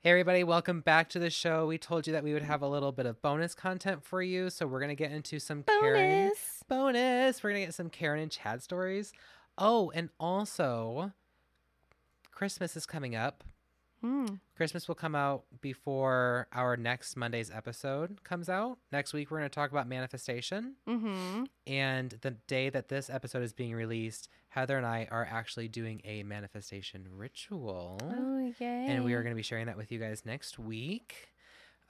Hey everybody, welcome back to the show. We told you that we would have a little bit of bonus content for you, so we're gonna get into some Karen Bonus. bonus. We're gonna get some Karen and Chad stories. Oh, and also Christmas is coming up. Hmm. Christmas will come out before our next Monday's episode comes out. Next week we're gonna talk about manifestation. Mm-hmm. And the day that this episode is being released, Heather and I are actually doing a manifestation ritual. Oh, yay. and we are going to be sharing that with you guys next week.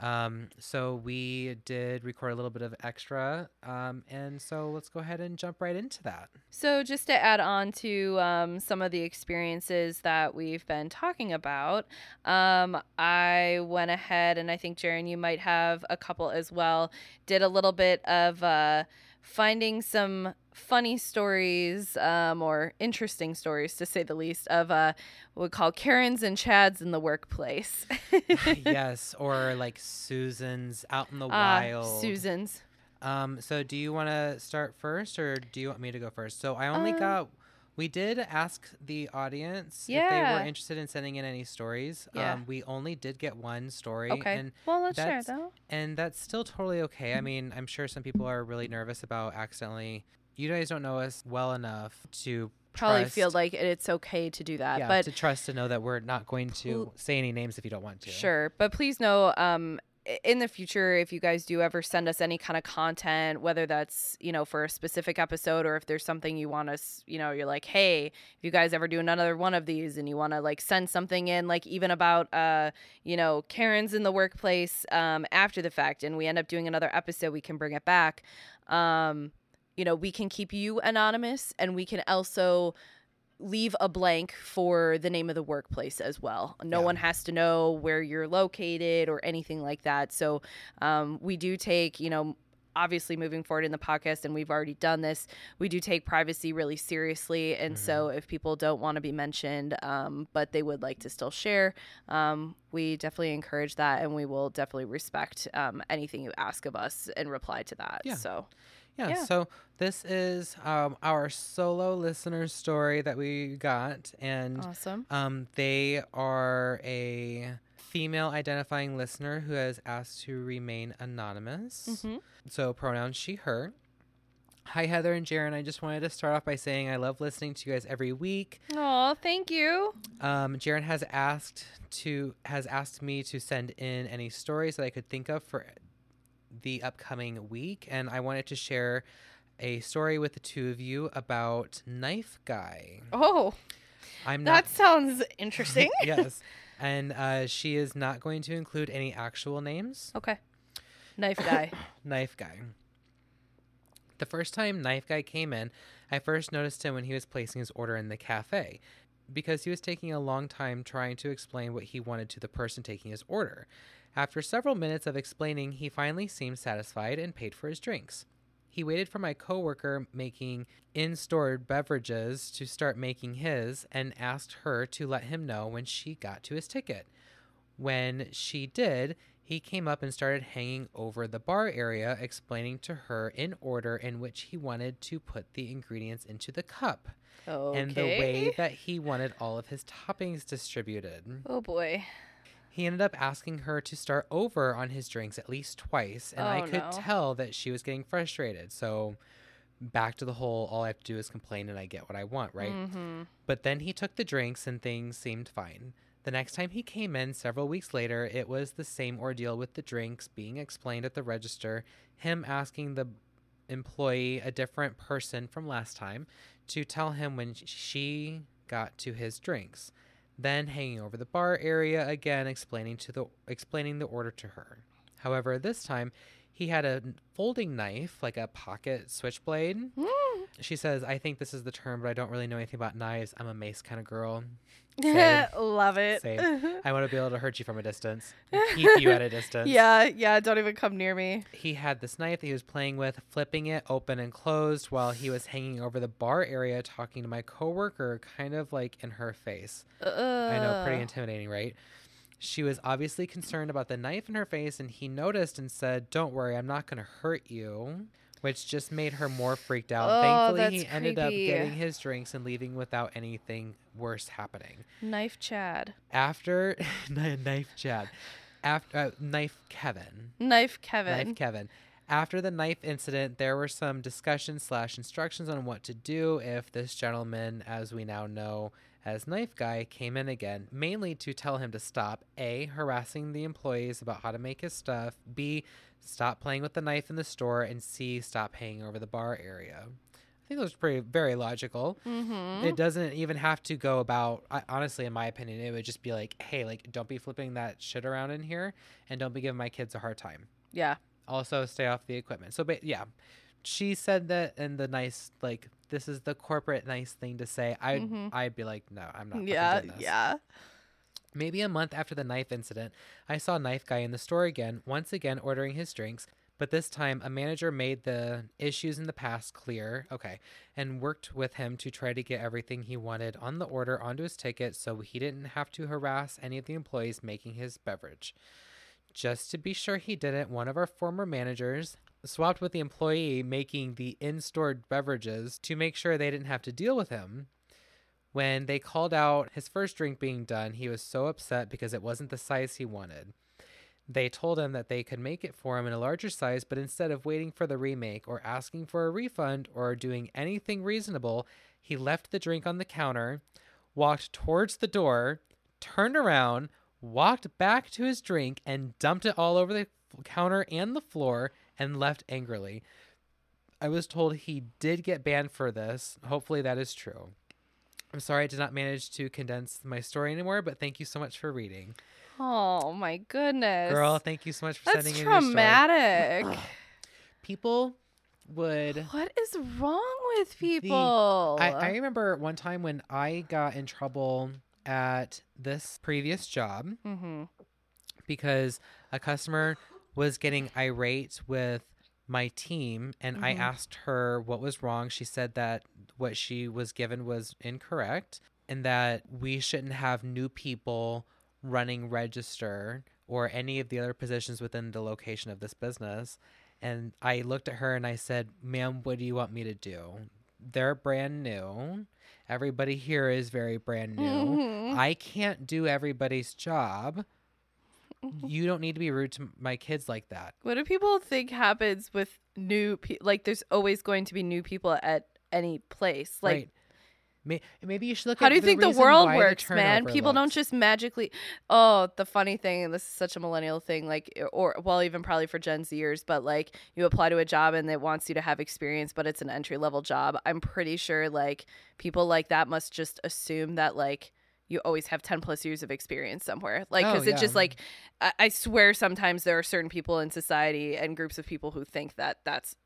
Um, so we did record a little bit of extra, um, and so let's go ahead and jump right into that. So, just to add on to um, some of the experiences that we've been talking about, um, I went ahead and I think, Jaren, you might have a couple as well. Did a little bit of uh, finding some funny stories um, or interesting stories, to say the least, of uh, what we call Karens and Chads in the workplace. yes, or like Susan's out in the Ah, wild. Susan's. Um, so do you want to start first, or do you want me to go first? So I only Um, got. We did ask the audience if they were interested in sending in any stories. Yeah. Um, we only did get one story, Okay. and well, let's share that's- though. and that's still totally okay. Mm-hmm. I mean, I'm sure some people are really nervous about accidentally. You guys don't know us well enough to Probably trust, feel like it's okay to do that, yeah, but to trust to know that we're not going to Pl- say any names if you don't want to. Sure, but please know, um, in the future, if you guys do ever send us any kind of content, whether that's you know for a specific episode or if there's something you want us, you know, you're like, hey, if you guys ever do another one of these and you want to like send something in, like even about uh, you know, Karens in the workplace, um, after the fact, and we end up doing another episode, we can bring it back. Um, you know, we can keep you anonymous, and we can also leave a blank for the name of the workplace as well. No Yeah. one has to know where you're located or anything like that. So um, we do take, you know, obviously moving forward in the podcast, and we've already done this, we do take privacy really seriously. And so if people don't want to be mentioned, um, but they would like to still share, um, we definitely encourage that, and we will definitely respect um, anything you ask of us and reply to that. Yeah. So Yeah, Yeah. so this is um, our solo listener story that we got, and awesome. um, they are a female identifying listener who has asked to remain anonymous. hmm So pronouns she, her. Hi, Heather and Jaren. I just wanted to start off by saying I love listening to you guys every week. Oh, thank you. Um, Jaren has asked to has asked me to send in any stories that I could think of for the upcoming week, and I wanted to share a story with the two of you about Knife Guy. Oh, I'm not that not sounds interesting. yes, and uh, she is not going to include any actual names. okay. Knife guy. Knife Guy. The first time Knife Guy came in, I first noticed him when he was placing his order in the cafe because he was taking a long time trying to explain what he wanted to the person taking his order. After several minutes of explaining, he finally seemed satisfied and paid for his drinks. He waited for my coworker making in-store beverages to start making his and asked her to let him know when she got to his ticket. When she did, he came up and started hanging over the bar area, explaining to her in order in which he wanted to put the ingredients into the cup Okay. and the way that he wanted all of his toppings distributed. Oh boy. He ended up asking her to start over on his drinks at least twice, and I Oh, could no. tell that she was getting frustrated. So, back to the whole all I have to do is complain and I get what I want, right? Mm-hmm. But then he took the drinks and things seemed fine. The next time he came in several weeks later, it was the same ordeal with the drinks being explained at the register, him asking the employee, a different person from last time, to tell him when she got to his drinks. Then hanging over the bar area again explaining to the explaining the order to her. However, this time he had a folding knife, like a pocket switchblade, hmm. She says, I think this is the term, but I don't really know anything about knives. I'm a mace kind of girl. Love it. Same. I want to be able to hurt you from a distance, keep you at a distance. yeah, yeah. Don't even come near me. He had this knife that he was playing with, flipping it open and closed while he was hanging over the bar area talking to my coworker, kind of like in her face. I know, pretty intimidating, right? She was obviously concerned about the knife in her face, and he noticed and said, Don't worry, I'm not going to hurt you. Which just made her more freaked out. Oh, Thankfully, he that's ended up getting his drinks and leaving without anything worse happening. Knife Chad. After knife Chad, after uh, knife Kevin, Knife Kevin. knife Kevin. After the knife incident, there were some discussions slash instructions on what to do if this gentleman, as we now know as Knife Guy, came in again, mainly to tell him to stop A, harassing the employees about how to make his stuff, B, stop playing with the knife in the store, and C, stop hanging over the bar area. I think those are pretty very logical. mm-hmm. It doesn't even have to go about. I, honestly, in my opinion, it would just be like, "Hey, like, don't be flipping that shit around in here, and don't be giving my kids a hard time." yeah. also stay off the equipment. So, but yeah, she said that in the nice, like, this is the corporate nice thing to say. I'd, Mhm. I'd be like, no, I'm not. Yeah. doing this." Yeah. Maybe a month after the knife incident, I saw Knife Guy in the store again, once again ordering his drinks. But this time, a manager made the issues in the past clear, okay, and worked with him to try to get everything he wanted on the order onto his ticket so he didn't have to harass any of the employees making his beverage. Just to be sure he didn't, one of our former managers swapped with the employee making the in store beverages to make sure they didn't have to deal with him. When they called out his first drink being done, he was so upset because it wasn't the size he wanted. They told him that they could make it for him in a larger size, but instead of waiting for the remake or asking for a refund or doing anything reasonable, he left the drink on the counter, walked towards the door, turned around, walked back to his drink, and dumped it all over the counter and the floor and left angrily. I was told he did get banned for this. Hopefully, that is true. I'm sorry I did not manage to condense my story anymore, but thank you so much for reading. Oh my goodness. Girl, thank you so much for That's sending in your story. traumatic. People would. what is wrong with people? I, I remember one time when I got in trouble at this previous job mm-hmm. because a customer was getting irate with my team and I Mhm. asked her what was wrong. She said that what she was given was incorrect and that we shouldn't have new people running register or any of the other positions within the location of this business. And I looked at her and I said, Ma'am, what do you want me to do? They're brand new. Everybody here is very brand new. Mhm. I can't do everybody's job. Mm-hmm. You don't need to be rude to my kids like that. What do people think happens with new people? Like, there's always going to be new people at any place. Like, right. May- Maybe you should look how at do you think the world why the works, man? People don't just magically. Oh, the funny thing, and this is such a millennial thing, like, or well, even probably for Gen Zers, but like, you apply to a job and it wants you to have experience, but it's an entry level job. I'm pretty sure like people like that must just assume that like you always have 10 plus years of experience somewhere like Oh, because it's just like I-, I swear sometimes there are certain people in society and groups of people who think that that's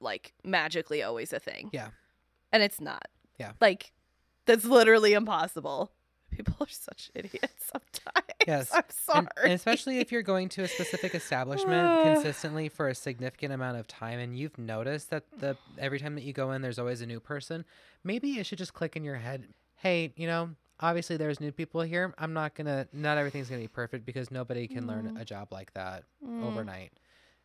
like magically always a thing Yeah. and it's not Yeah. like that's literally impossible people are such idiots sometimes Yes. i'm sorry and especially if you're going to a specific establishment consistently for a significant amount of time and you've noticed that the every time that you go in there's always a new person, maybe it should just click in your head, hey, you know, obviously there's new people here. I'm not going to not everything's going to be perfect because nobody can learn a job like that Mm. overnight.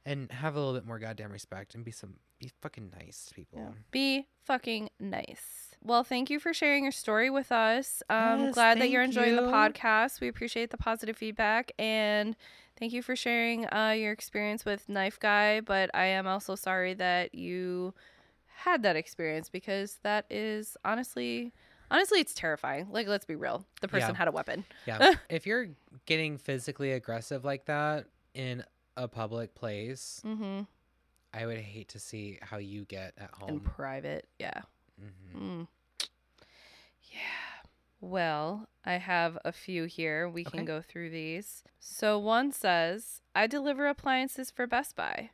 And have a little bit more goddamn respect and be some be fucking nice people. Yeah. Be fucking nice. Well, thank you for sharing your story with us. I'm Yes, glad that you're enjoying the podcast. We appreciate the positive feedback and thank you for sharing uh, your experience with Knife Guy. But I am also sorry that you had that experience because that is honestly, honestly, it's terrifying. Like, let's be real. The person Yeah. had a weapon. Yeah. if you're getting physically aggressive like that in a public place, Mm-hmm. I would hate to see how you get at home. In home. private. Yeah. Mhm. Mm. Yeah. Well, I have a few here. We can go through these. So one says, I deliver appliances for Best Buy.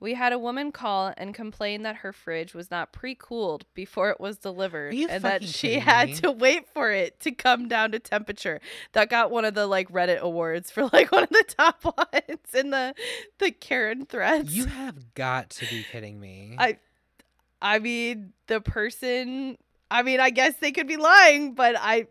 We had a woman call and complain that her fridge was not pre-cooled before it was delivered and that she had me? to wait for it to come down to temperature. That got one of the like Reddit awards for like one of the top ones in the the Karen threads. You have got to be kidding me. I I mean, the person, I mean, I guess they could be lying, but I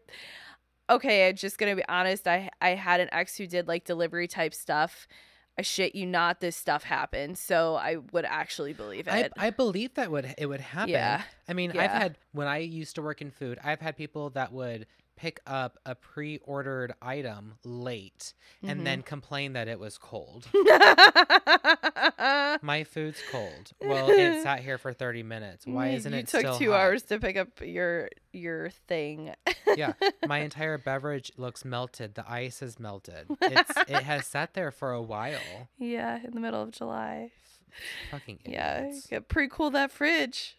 okay, I'm just going to be honest. I I had an ex who did like delivery type stuff. I shit you not, this stuff happened. So I would actually believe it. I believe that would it would happen. Yeah. I mean, I've had when I used to work in food, I've had people that would pick up a pre-ordered item late Mhm. and then complain that it was cold. My food's cold. Well, it sat here for 30 minutes. Why isn't you it took still two hot? hours to pick up your your thing. yeah, my entire beverage looks melted. The ice is melted. It's it has sat there for a while. yeah, in the middle of July. Fucking Yeah, idiots. get pre cool that fridge.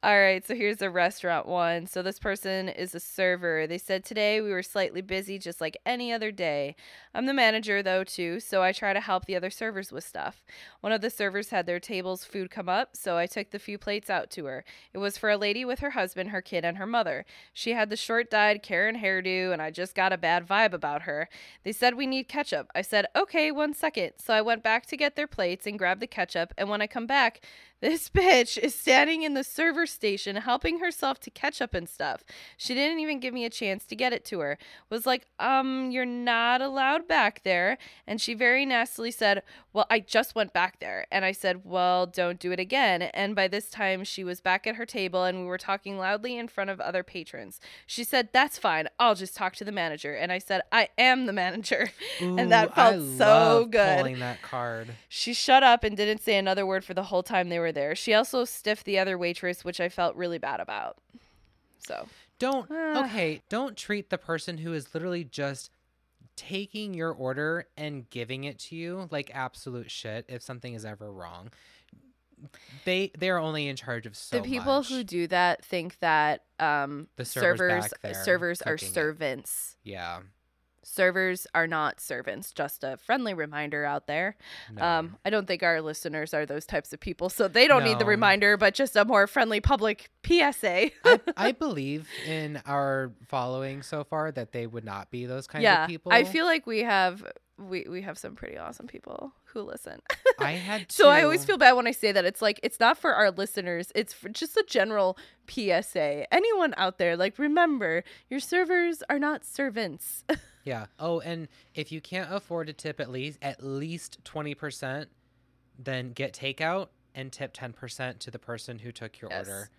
All right, so here's a restaurant one. So this person is a server. They said today we were slightly busy just like any other day. I'm the manager though too, so I try to help the other servers with stuff. One of the servers had their table's food come up, so I took the few plates out to her. It was for a lady with her husband, her kid, and her mother. She had the short dyed Karen hairdo, and I just got a bad vibe about her. They said we need ketchup. I said, okay, one second. So I went back to get their plates and grabbed the ketchup, and when I come back, this bitch is standing in the server station helping herself to ketchup and stuff. She didn't even give me a chance to get it to her. Was like, um, you're not allowed back there. And she very nastily said, Well, I just went back there. And I said, Well, don't do it again. And by this time, she was back at her table and we were talking loudly in front of other patrons. She said, That's fine. I'll just talk to the manager. And I said, I am the manager. and that Ooh, felt I so love good. Pulling that card. She shut up and didn't say another word for the whole time they were there. She also stiffed the other waitress, which I felt really bad about. So, Don't Ah. okay. Don't treat the person who is literally just taking your order and giving it to you like absolute shit. If something is ever wrong, they they are only in charge of so the people much. who do that think that um, The server's servers servers are cooking it. servants. yeah. Servers are not servants. Just a friendly reminder out there. No. Um, I don't think our listeners are those types of people, so they don't need the reminder, but just a more friendly public PSA. I, I believe in our following so far that they would not be those kinds yeah, of people. I feel like we have we we have some pretty awesome people who listen. I had to, So I always feel bad when I say that. It's like it's not for our listeners. It's for just a general PSA. Anyone out there, like remember, your servers are not servants. Yeah. Oh, and if you can't afford to tip at least at least twenty percent, then get takeout and tip ten percent to the person who took your Yes. order.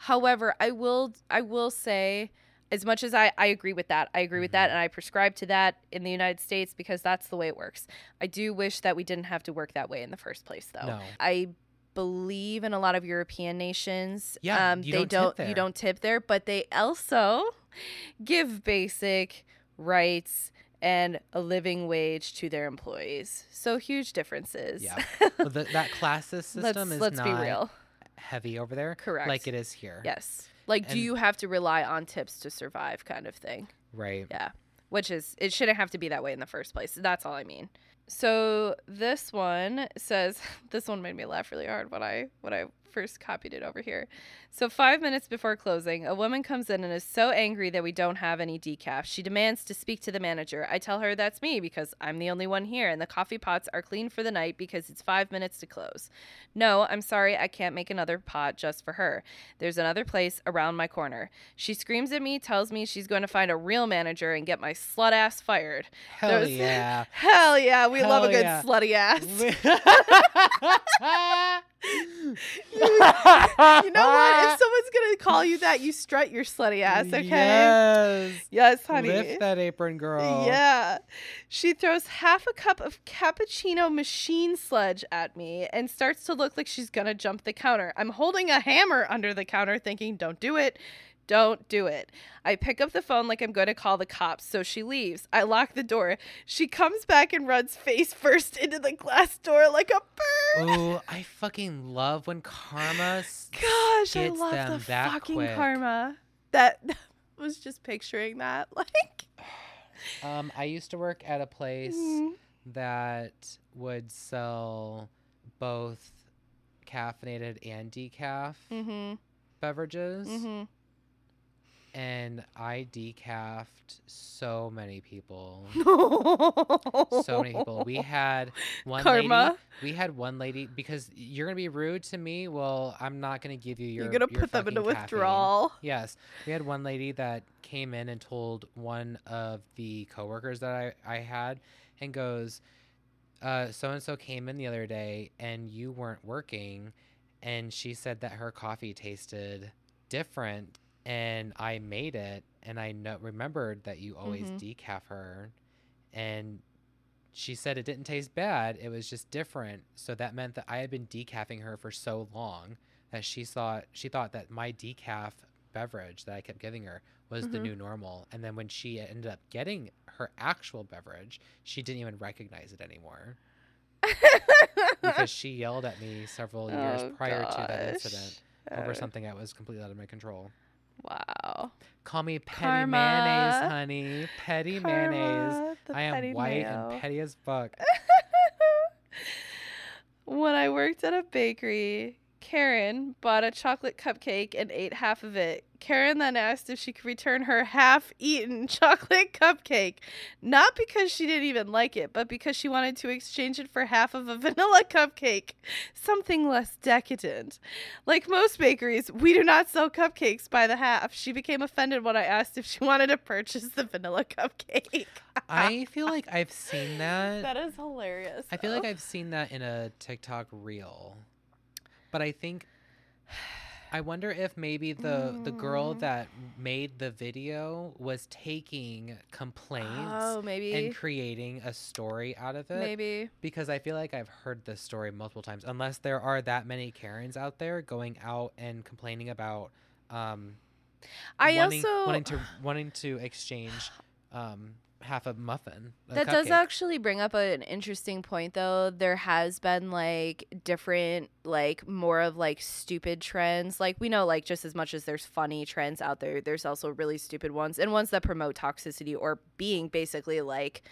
However, I will I will say as much as I, I agree with that, I agree with that, Mhm. and I prescribe to that in the United States because that's the way it works. I do wish that we didn't have to work that way in the first place, though. No. I believe in a lot of European nations. Yeah, um, you they don't don't you don't tip there, but they also give basic rights and a living wage to their employees. So huge differences. Yeah. Well, the, that classes system let's is let's not be real. heavy over there. Correct. Like it is here. Yes. Like, do you have to rely on tips to survive, kind of thing? Right. Yeah. Which is, it shouldn't have to be that way in the first place. That's all I mean. So this one says, this one made me laugh really hard when I when I first copied it over here. So five minutes before closing, a woman comes in and is so angry that we don't have any decaf. She demands to speak to the manager. I tell her that's me because I'm the only one here, and the coffee pots are clean for the night because it's five minutes to close. No, I'm sorry, I can't make another pot just for her. There's another place around my corner. She screams at me, tells me she's going to find a real manager and get my slut ass fired. Hell There's- yeah. Hell yeah, we love a good yeah. slutty ass. you you know what? If someone's gonna call you that, you strut your slutty ass, okay? Yes. Yes, honey. Lift that apron, girl. Yeah. She throws half a cup of cappuccino machine sludge at me and starts to look like she's gonna jump the counter. I'm holding a hammer under the counter, thinking, don't do it. Don't do it. I pick up the phone like I'm going to call the cops, so she leaves. I lock the door. She comes back and runs face first into the glass door like a bird. Ooh, I fucking love when karma. Gosh, I love the that fucking quick. karma. That was just picturing that. Like, Um, I used to work at a place mm, that would sell both caffeinated and decaf mhm, beverages. mhm. And I decafed so many people. so many people. We had one Karma. lady. We had one lady because you're gonna be rude to me. Well, I'm not gonna give you your. You're gonna your put them into caffeine. withdrawal. Yes, we had one lady that came in and told one of the coworkers that I I had, and goes, uh, so and so came in the other day and you weren't working, and she said that her coffee tasted different, and I made it, and I know remembered that you always Mhm. decaf her, and she said it didn't taste bad it was just different. So that meant that i had been decaffing her for so long that she thought she thought that my decaf beverage that i kept giving her was the Mhm. new normal. And then when she ended up getting her actual beverage she didn't even recognize it anymore. Because she yelled at me several years Oh, prior to that incident over Uh, something that was completely out of my control Wow. call me petty Karma. mayonnaise honey petty mayonnaise Karma, the i am white mayo. and petty as fuck when I worked at a bakery, Karen bought a chocolate cupcake and ate half of it. Karen then asked if she could return her half eaten chocolate cupcake, not because she didn't even like it, but because she wanted to exchange it for half of a vanilla cupcake, something less decadent. Like most bakeries, we do not sell cupcakes by the half. She became offended when I asked if she wanted to purchase the vanilla cupcake. I feel like I've seen that. that is hilarious. I feel like. I've seen that in a TikTok reel. But I think I wonder if maybe the the girl Mm. that made the video was taking complaints Oh, maybe. and creating a story out of it Maybe. because I feel like I've heard this story multiple times unless there are that many Karens out there going out and complaining about um I wanting, also wanting to wanting to exchange um half a muffin a that does actually bring up an interesting point though. There has been like different like more of like stupid trends. Like we know like just as much as there's funny trends out there, there's also really stupid ones and ones that promote toxicity or being basically like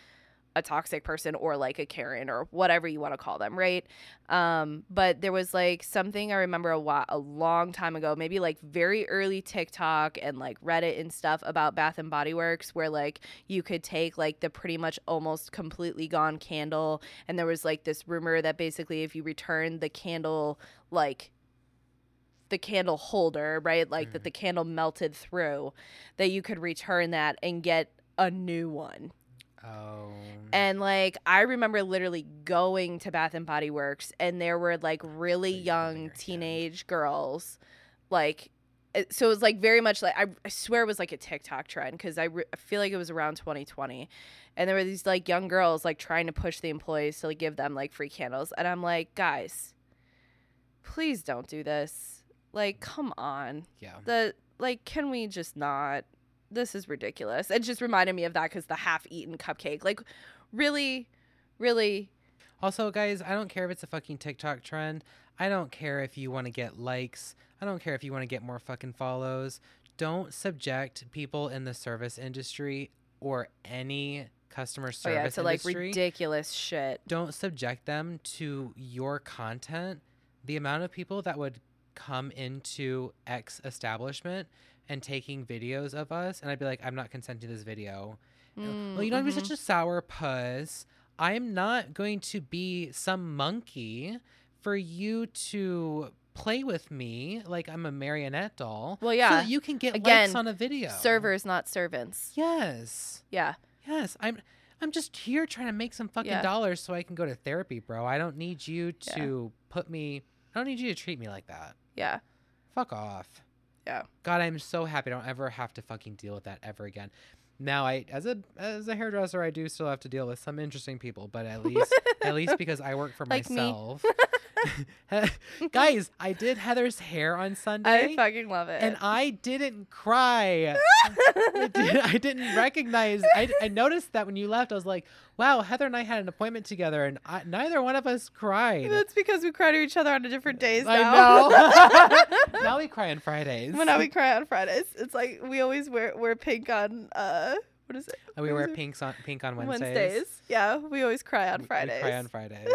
a toxic person or like a Karen or whatever you want to call them, right? Um, but there was like something I remember a while, a long time ago, maybe like very early TikTok and like Reddit and stuff about Bath and Body Works, where like you could take like the pretty much almost completely gone candle, and there was like this rumor that basically if you return the candle like the candle holder, right, like that Mhm. the candle melted through, that you could return that and get a new one. Oh. And like I remember literally going to Bath and Body Works and there were like really young holding your hand. teenage girls like eh, so it was like very much like I, I swear it was like a TikTok trend because I, re- I feel like it was around 2020 and there were these like young girls like trying to push the employees to like give them like free candles and I'm like guys please don't do this like come on yeah. the like can we just not this is ridiculous it just reminded me of that because the half-eaten cupcake like really really Also, guys, I don't care if it's a fucking TikTok trend. I don't care if you want to get likes. I don't care if you want to get more fucking follows. Don't subject people in the service industry or any customer service oh yeah to like ridiculous shit don't subject them to your content. The amount of people that would come into X establishment and taking videos of us, and I'd be like, I'm not consenting to this video. Mm, Well, you don't be mhm. such a sour puss. I'm not going to be some monkey for you to play with me like I'm a marionette doll. Well, yeah. that you can get likes Again, on a video. servers not servants Yes. yeah Yes. I'm I'm just here trying to make some fucking Yeah. dollars so I can go to therapy, bro. I don't need you Yeah. to put me I don't need you to treat me like that. yeah Fuck off. Yeah. God, I'm so happy I don't ever have to fucking deal with that ever again. Now I as a as a hairdresser I do still have to deal with some interesting people, but at least at least because I work for Like myself. Guys, I did Heather's hair on Sunday. i fucking love it and I didn't cry. I didn't recognize. I, I noticed that when you left, I was like, "Wow, Heather and I had an appointment together, and I, neither one of us cried." that's because we cry to each other on a different days now. I know. now we cry on Fridays. well, now we cry on Fridays. It's like we always wear wear pink on uh what is it? We what wear pinks on pink on Wednesdays. Wednesdays. Yeah, we always cry on We- Fridays. We cry on Fridays.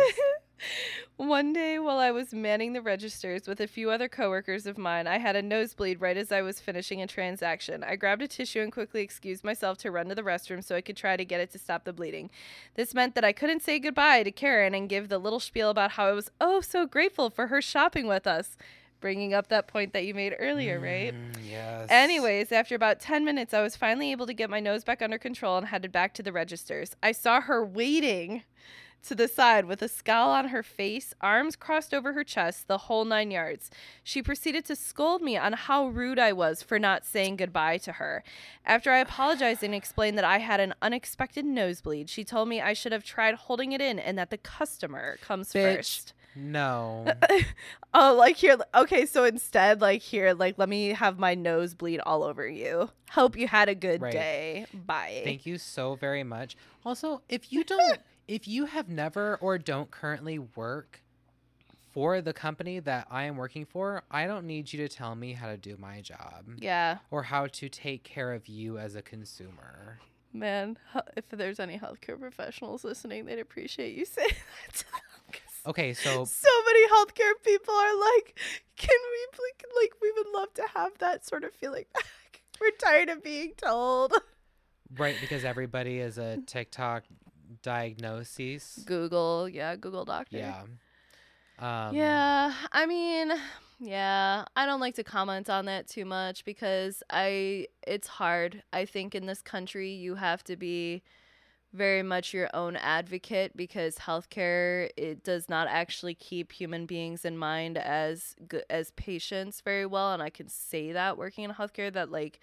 One day while I was manning the registers with a few other coworkers of mine, I had a nosebleed right as I was finishing a transaction. I grabbed a tissue and quickly excused myself to run to the restroom so I could try to get it to stop the bleeding. This meant that I couldn't say goodbye to Karen and give the little spiel about how I was oh so grateful for her shopping with us, bringing up that point that you made earlier, right? Mm, yes. Anyways, after about 10 minutes, I was finally able to get my nose back under control and headed back to the registers. I saw her waiting to the side with a scowl on her face, arms crossed over her chest, the whole nine yards. She proceeded to scold me on how rude I was for not saying goodbye to her. After I apologized and explained that I had an unexpected nosebleed, she told me I should have tried holding it in and that the customer comes Bitch. first. No. oh, like here. Okay, so instead, like here, like let me have my nose bleed all over you. Hope you had a good Right. day. Bye. Thank you so very much. Also, if you don't, if you have never or don't currently work for the company that I am working for, I don't need you to tell me how to do my job yeah, or how to take care of you as a consumer. man. If there's any healthcare professionals listening, they'd appreciate you saying that. to them, 'cause Okay, so so many healthcare people are like, "Can we, pl- like, we would love to have that sort of feeling back. We're tired of being told." right because everybody is a TikTok diagnosis. Google, yeah, Google Doctor. Yeah. Um, yeah, I mean, yeah, I don't like to comment on that too much because I it's hard. I think in this country you have to be very much your own advocate because healthcare it does not actually keep human beings in mind as good as patients very well and I can say that working in healthcare that like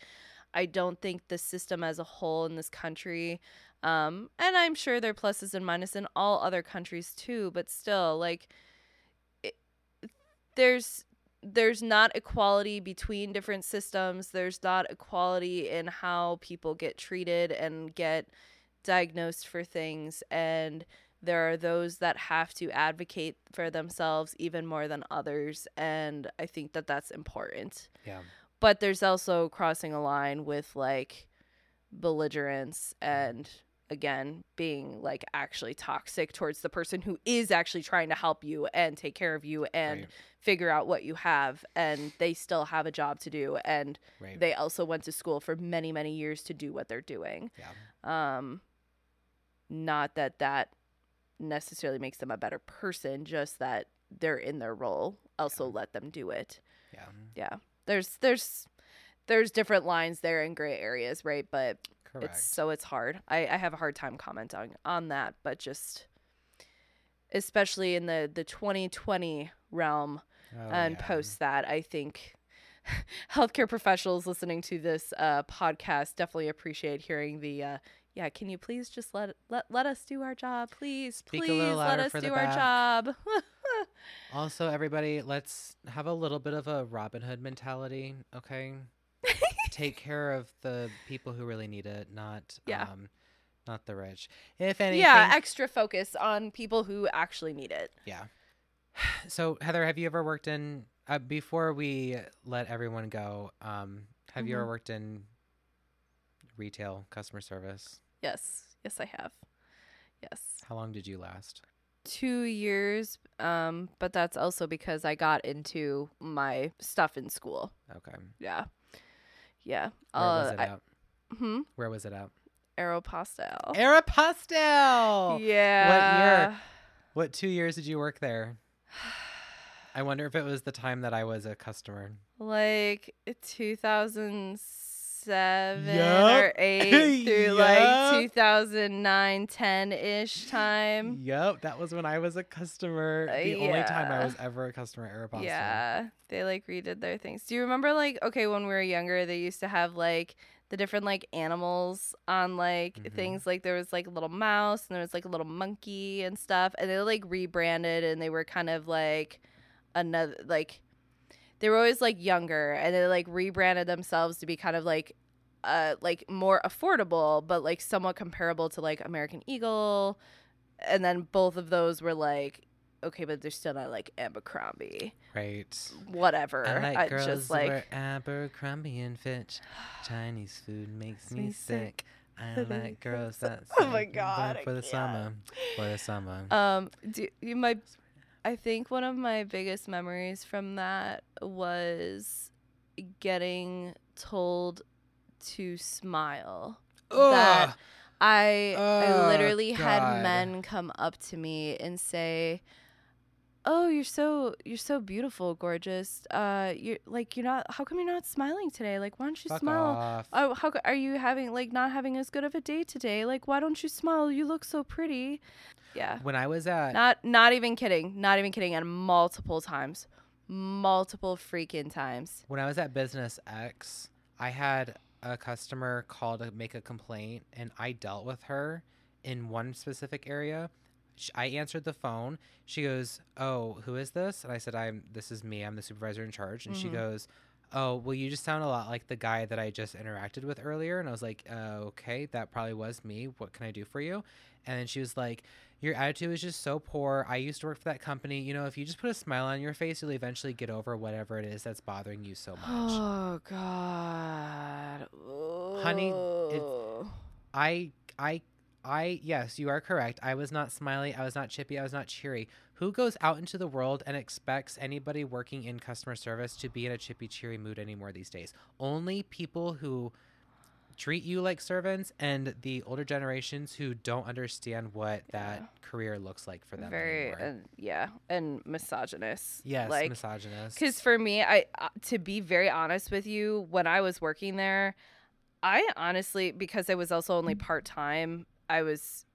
I don't think the system as a whole in this country um and I'm sure there are pluses and minuses in all other countries too but still like it, there's there's not equality between different systems. There's not equality in how people get treated and get diagnosed for things. And there are those that have to advocate for themselves even more than others. And i think that that's important. Yeah. but there's also crossing a line with like belligerence and again being like actually toxic towards the person who is actually trying to help you and take care of you and Right. figure out what you have and they still have a job to do and Right. they also went to school for many many years to do what they're doing yeah. um not that that necessarily makes them a better person just that they're in their role also Yeah. let them do it Yeah. yeah there's there's there's different lines there in gray areas right but Correct. it's so it's hard I, I have a hard time commenting on that but just especially in the the 2020 realm Oh, and yeah. post that i think healthcare professionals listening to this uh, podcast definitely appreciate hearing the uh, yeah can you please just let let, let us do our job please Speak please let us do our job Also, everybody, let's have a little bit of a Robin Hood mentality, okay? Take care of the people who really need it, not Yeah. um, not the rich. If anything, yeah extra focus on people who actually need it yeah. So, Heather, have you ever worked in? Uh, before we let everyone go, um, have you ever Mhm. worked in retail customer service? yes yes i have yes How long did you last? two years um but that's also because i got into my stuff in school Okay. yeah yeah Where uh, was it I- at? hmm Where was it at? aeropostale Aeropostale. yeah What year? What two years did you work there? I wonder if it was the time that I was a customer. like 2007 Yup. or 8 through Yup. like 2009 10-ish time Yep, that was when I was a customer. Uh, The only time I was ever a customer at Aeropostale. yeah they like redid their things do you remember like okay when we were younger they used to have like the different like animals on like Mhm. things like there was like a little mouse and there was like a little monkey and stuff and they like rebranded and they were kind of like another like they were always like younger and they like rebranded themselves to be kind of like uh like more affordable but like somewhat comparable to like American Eagle and then both of those were like okay but they're still not like Abercrombie Right. whatever I like I girls just like Abercrombie and Fitch. Chinese food makes me me sick. I like girls sick. that Oh my God, for the can't. summer, for the summer. um do you might I think one of my biggest memories from that was getting told to smile. That Ugh. I I Oh, literally had oh, men come up to me and say, "Oh, you're so you're so beautiful, gorgeous. Uh, you're like you're not. How come you're not smiling today? Like, why don't you Fuck smile? off. Oh, how are you having like not having as good of a day today? Like, why don't you smile? You look so pretty." Yeah. When I was at Not not even kidding. Not even kidding. And multiple times. Multiple freaking times. when I was at Business X, I had a customer call to make a complaint, and I dealt with her in one specific area. I answered the phone. She goes, "Oh, who is this?" And I said, "I'm. This is me. I'm the supervisor in charge." And she Mhm. goes, "Oh, well, you just sound a lot like the guy that I just interacted with earlier." And I was like, uh, "Okay, that probably was me. What can I do for you?" And then she was like, "Your attitude is just so poor. I used to work for that company. You know, if you just put a smile on your face, you'll eventually get over whatever it is that's bothering you so much." Oh God. Honey, I I I yes, you are correct. I was not smiley, I was not chippy, I was not cheery. Who goes out into the world and expects anybody working in customer service to be in a chippy cheery mood anymore these days? Only people who treat you like servants and the older generations who don't understand what Yeah. that career looks like for them very and yeah, and misogynist. yes, like misogynist. Because for me, I uh, to be very honest with you, when I was working there, I honestly because I was also only part time, I was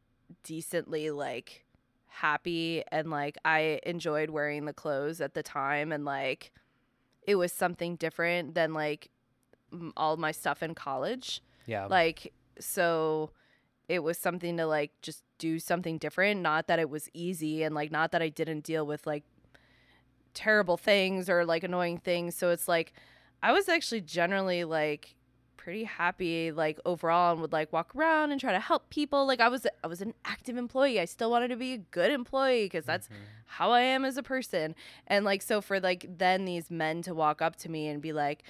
decently like happy and like I enjoyed wearing the clothes at the time and like it was something different than like m- all my stuff in college. yeah. Like so it was something to like just do something different, not that it was easy and like not that I didn't deal with like terrible things or like annoying things. So it's like I was actually generally like pretty happy like overall and would like walk around and try to help people. Like I was I was an active employee. I still wanted to be a good employee because that's Mhm. how I am as a person. And like so for like then these men to walk up to me and be like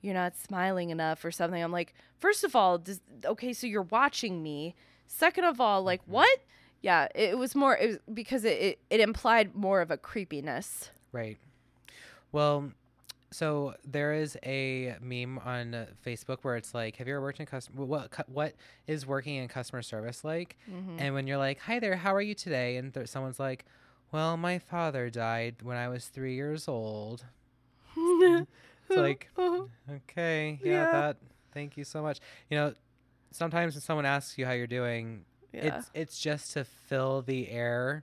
you're not smiling enough or something. I'm like, first of all, does, okay, so you're watching me. Second of all, like Mhm. what? Yeah, it, was more it was because it, it it implied more of a creepiness. Right. Well, so there is a meme on Facebook where it's like, "Have you ever worked in customer? What cu- what is working in customer service like?" Mm-hmm. And when you're like, "Hi there, how are you today?" and there, someone's like, "Well, my father died when I was three years old." It's like, okay, yeah, Yeah. that. Thank you so much. You know, sometimes when someone asks you how you're doing, yeah. it's it's just to fill the air.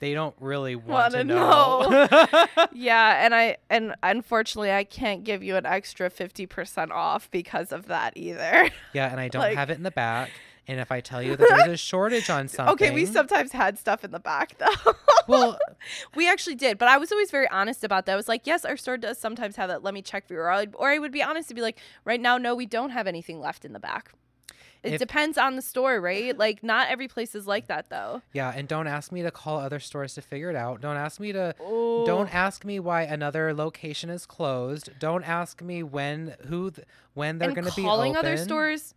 They don't really want to know. yeah, and I and unfortunately I can't give you an extra 50% off because of that either. Yeah, and I don't Like- have it in the back. And if I tell you that there's a shortage on something, okay, we sometimes had stuff in the back though. well, we actually did, but I was always very honest about that. I was like, yes, our store does sometimes have that. Let me check for you. Or, I'd, or I would be honest to be like, right now, no, we don't have anything left in the back. It If- depends on the store, right? Like, not every place is like that, though. yeah, and don't ask me to call other stores to figure it out. Don't ask me to. Oh, Don't ask me why another location is closed. Don't ask me when who th- when they're going to be calling open. other stores.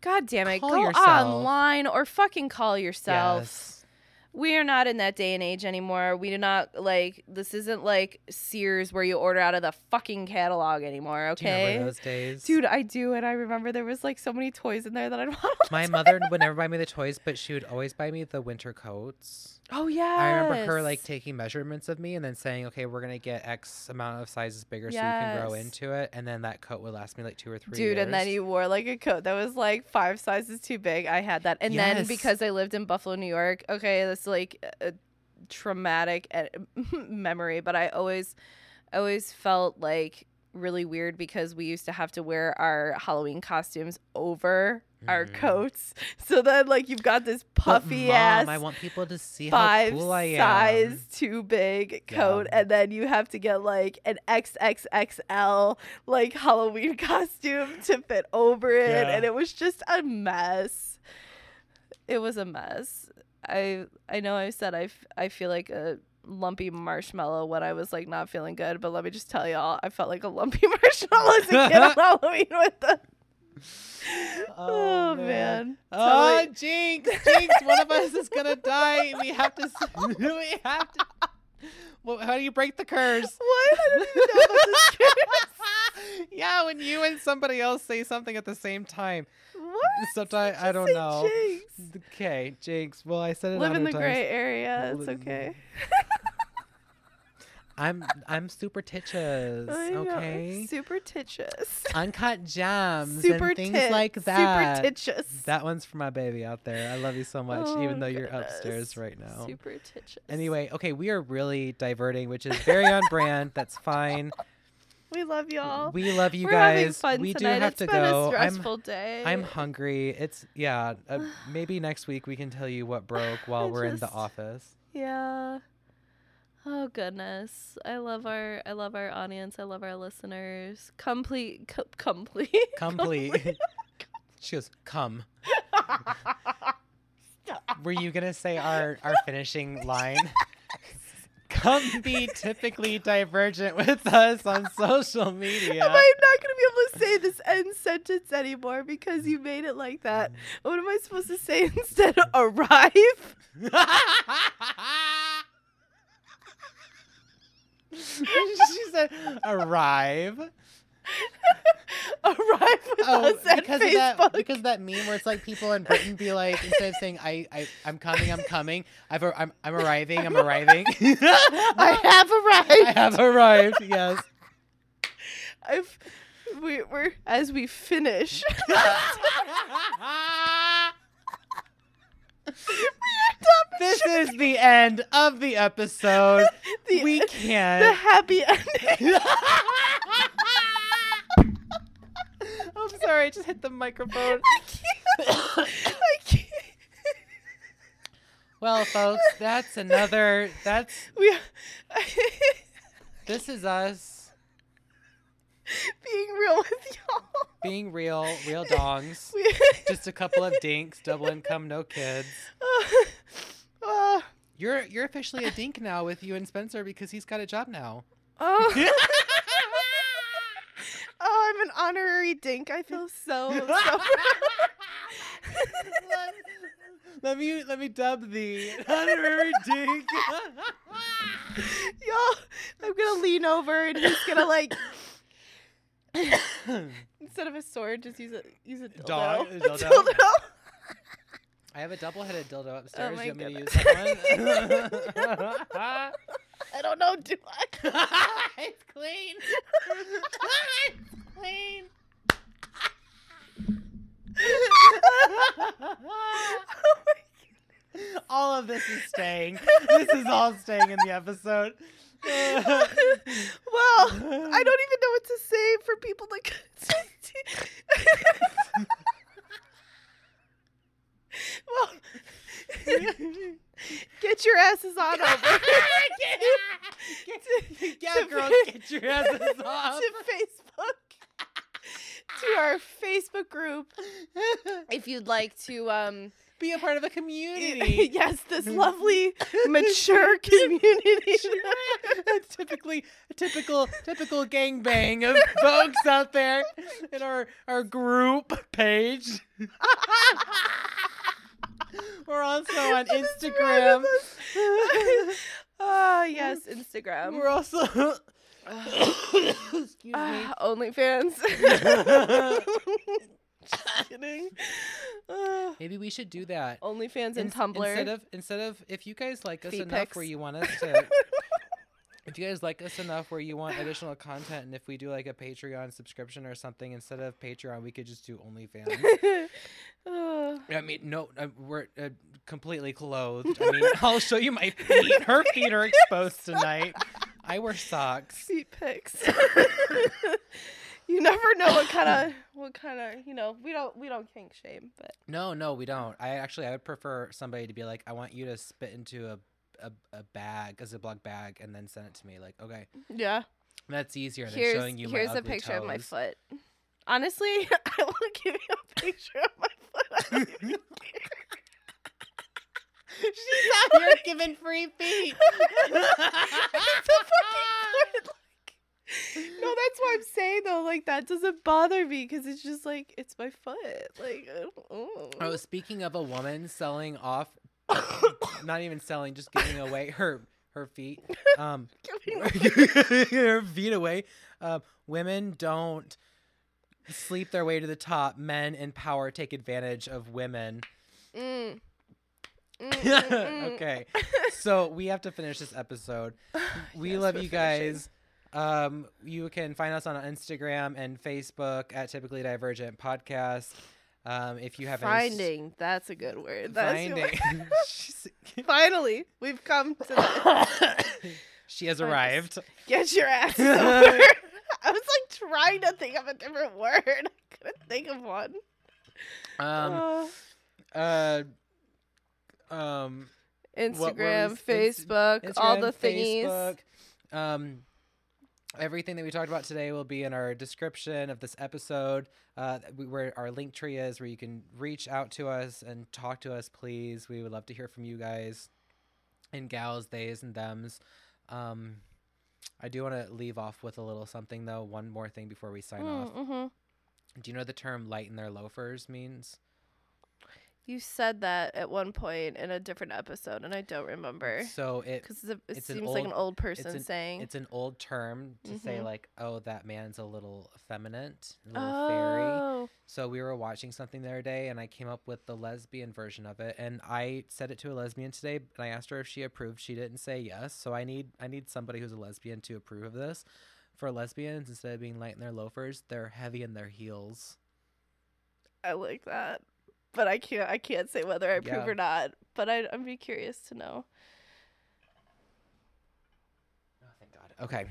God damn it! Call Go yourself. online or fucking call yourself. Yes. We are not in that day and age anymore. We do not like this. Isn't like Sears where you order out of the fucking catalog anymore. Do you Okay, remember those days? dude, I do, and I remember there was like so many toys in there that I'd want. My mother would never buy me the toys, but she would always buy me the winter coats. Oh yeah. I remember her like taking measurements of me and then saying, "Okay, we're gonna get X amount of sizes bigger so you can grow Yes. into it." And then that coat would last me like two or three. Dude, and then years. you wore like a coat that was like five sizes too big. I had that, and then Yes. because I lived in Buffalo, New York. Okay, that's like a traumatic eh, memory, but I always, always felt like really weird because we used to have to wear our Halloween costumes over our Mhm. coats. So then, like, you've got this puffy Mom, ass I want people to see five how cool I am. size too big coat Yeah. and then you have to get like an XXXL like Halloween costume to fit over it Yeah. and it was just a mess. It was a mess. I I know I said I, f- I feel like a lumpy marshmallow when I was like not feeling good, but let me just tell y'all, I felt like a lumpy marshmallow as a kid on Halloween with the Oh, oh man. Oh, Totally- jinx, jinx! One of us is gonna die. We have to. we have to. well, how do you break the curse? What? I don't even know curse. yeah, when you and somebody else say something at the same time. What? Sometimes I don't know. Jinx. Okay, Jinx. Well, I said it. Live in the hundred gray area. It's okay. I'm I'm super titches. Know, Okay. Super titches. Uncut gems Super and things like that. Super titches. That one's for my baby out there. I love you so much, Oh, even though you're upstairs right now. Super titches. Anyway, okay, we are really diverting, which is very on brand. That's fine. we love y'all. We love you We're guys. we tonight. do have It's to go. A I'm day. I'm hungry. It's yeah. Uh, maybe next week we can tell you what broke while I we're in the office. Yeah. Oh goodness. I love our I love our audience. I love our listeners. Complete co- complete. Complete. she goes, "Come." Were you gonna say our our finishing line? Come be typically divergent with us on social media. Am I not going to be able to say this end sentence anymore because you made it like that? What am I supposed to say instead? Of arrive? she said, "Arrive." Arrive with Oh, us at because of Facebook. that because of that meme where it's like people in Britain be like instead of saying I, I I'm coming I'm coming I've ar- I'm I'm arriving I'm arriving I have arrived. I have arrived yes I've we, we're as we finish. This is the end of the episode the, we can't The happy ending. I'm sorry I just hit the microphone I can't. I can't. well folks that's another that's We this is us being real with y'all. being real real dongs We, just a couple of dinks double income no kids uh, You're you're officially a dink now with you and Spencer because he's got a job now. oh. oh, I'm an honorary dink. I feel so so proud. let, let me let me dub thee honorary dink. Y'all, I'm gonna lean over and he's gonna like instead of a sword, just use a use a dildo. Dog- a A dildo? I have a double-headed dildo upstairs. Oh my you want me to use that one? I don't know, do I? it's clean. it's clean. all of this is staying. This is all staying in the episode. well, I don't even know what to say for people to. well, get your asses on over yeah, to- girls, get your asses off. to Facebook. To our Facebook group, if you'd like to, um, Be a part of a community. yes, this lovely, mature community. a typically a typical typical gangbang of folks out there in our our group page. We're also on Instagram. Ah, yes, Instagram. We're also excuse me. Ah, OnlyFans. Just kidding. Ah, Maybe we should do that. OnlyFans and Ins- Tumblr. Instead of instead of if you guys like us Feet enough pics. where you want us to if you guys like us enough where you want additional content and if we do like a Patreon subscription or something instead of Patreon we could just do OnlyFans. I mean no uh, we're uh, completely clothed. I mean I'll show you my feet. Her feet are exposed tonight. I wear socks. feet pics. you never know what kind of what kind of you know we don't we don't kink shame, but No, no, we don't. I actually I would prefer somebody to be like I want you to spit into a a, a bag, a Ziploc bag, and then send it to me. Like, okay, yeah. that's easier than Here's showing you my here's a picture of my foot. Honestly, I want to give you a picture of my She's out here giving free feet. it's a fucking foot. Like, no, that's why I'm saying though. Like that doesn't bother me because it's just like it's my foot. Like, oh. oh, speaking of a woman selling off, not even selling, just giving away her her feet. Um, Giving her feet away. Um, women don't sleep their way to the top. Men in power take advantage of women. Mm. Mm, mm, mm. okay, so we have to finish this episode. We Yes, love you guys. Um, you can find us on Instagram and Facebook at Typically Divergent Podcast. Um, if you have s- Finding. That's a good word. That's finding, word. Finally, we've come to the she has arrived. get your ass over. I was like trying to think of a different word. I couldn't think of one. Um, Oh. uh, um, Instagram, we s- Inst- Facebook, all the thingies. Facebook. Um, everything that we talked about today will be in our description of this episode. Uh, where our link tree is, where you can reach out to us and talk to us. Please, we would love to hear from you guys, and gals, theys, and thems. Um, I do want to leave off with a little something though. One more thing before we sign off. Mm-hmm. Do you know the term "light in their loafers" means? You said that at one point in a different episode, and I don't remember So it because it it's an seems like an old- old person an- saying. It's an old term to say Mhm. like, "Oh, that man's a little effeminate, a little fairy." oh, So we were watching something the other day, and I came up with the lesbian version of it, and I said it to a lesbian today, and I asked her if she approved. She didn't say yes, so I need I need somebody who's a lesbian to approve of this. For lesbians, instead of being light in their loafers, they're heavy in their heels. I like that, but I can't. I can't say whether I approve Yeah. or not. But I, I'd be curious to know. Oh, thank God. Okay,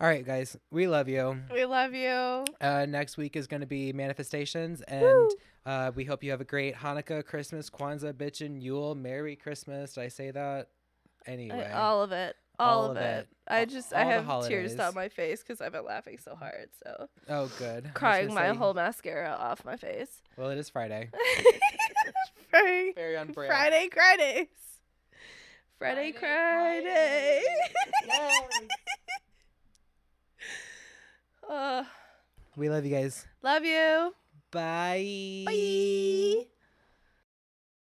all right, guys, we love you. We love you. Uh, next week is going to be manifestations, and uh, we hope you have a great Hanukkah, Christmas, Kwanzaa, bitchin' Yule, Merry Christmas. Did I say that? I- Anyway, all of it. All, of, it. I just all I have tears holidays. down my face because I've been laughing so hard. So oh, good. Crying my say- whole mascara off my face. Well, it is Friday. Friday, Very on brand. Friday, Fridays. Friday, Friday, Friday. Yes. uh, We love you guys. love you. Bye. Bye.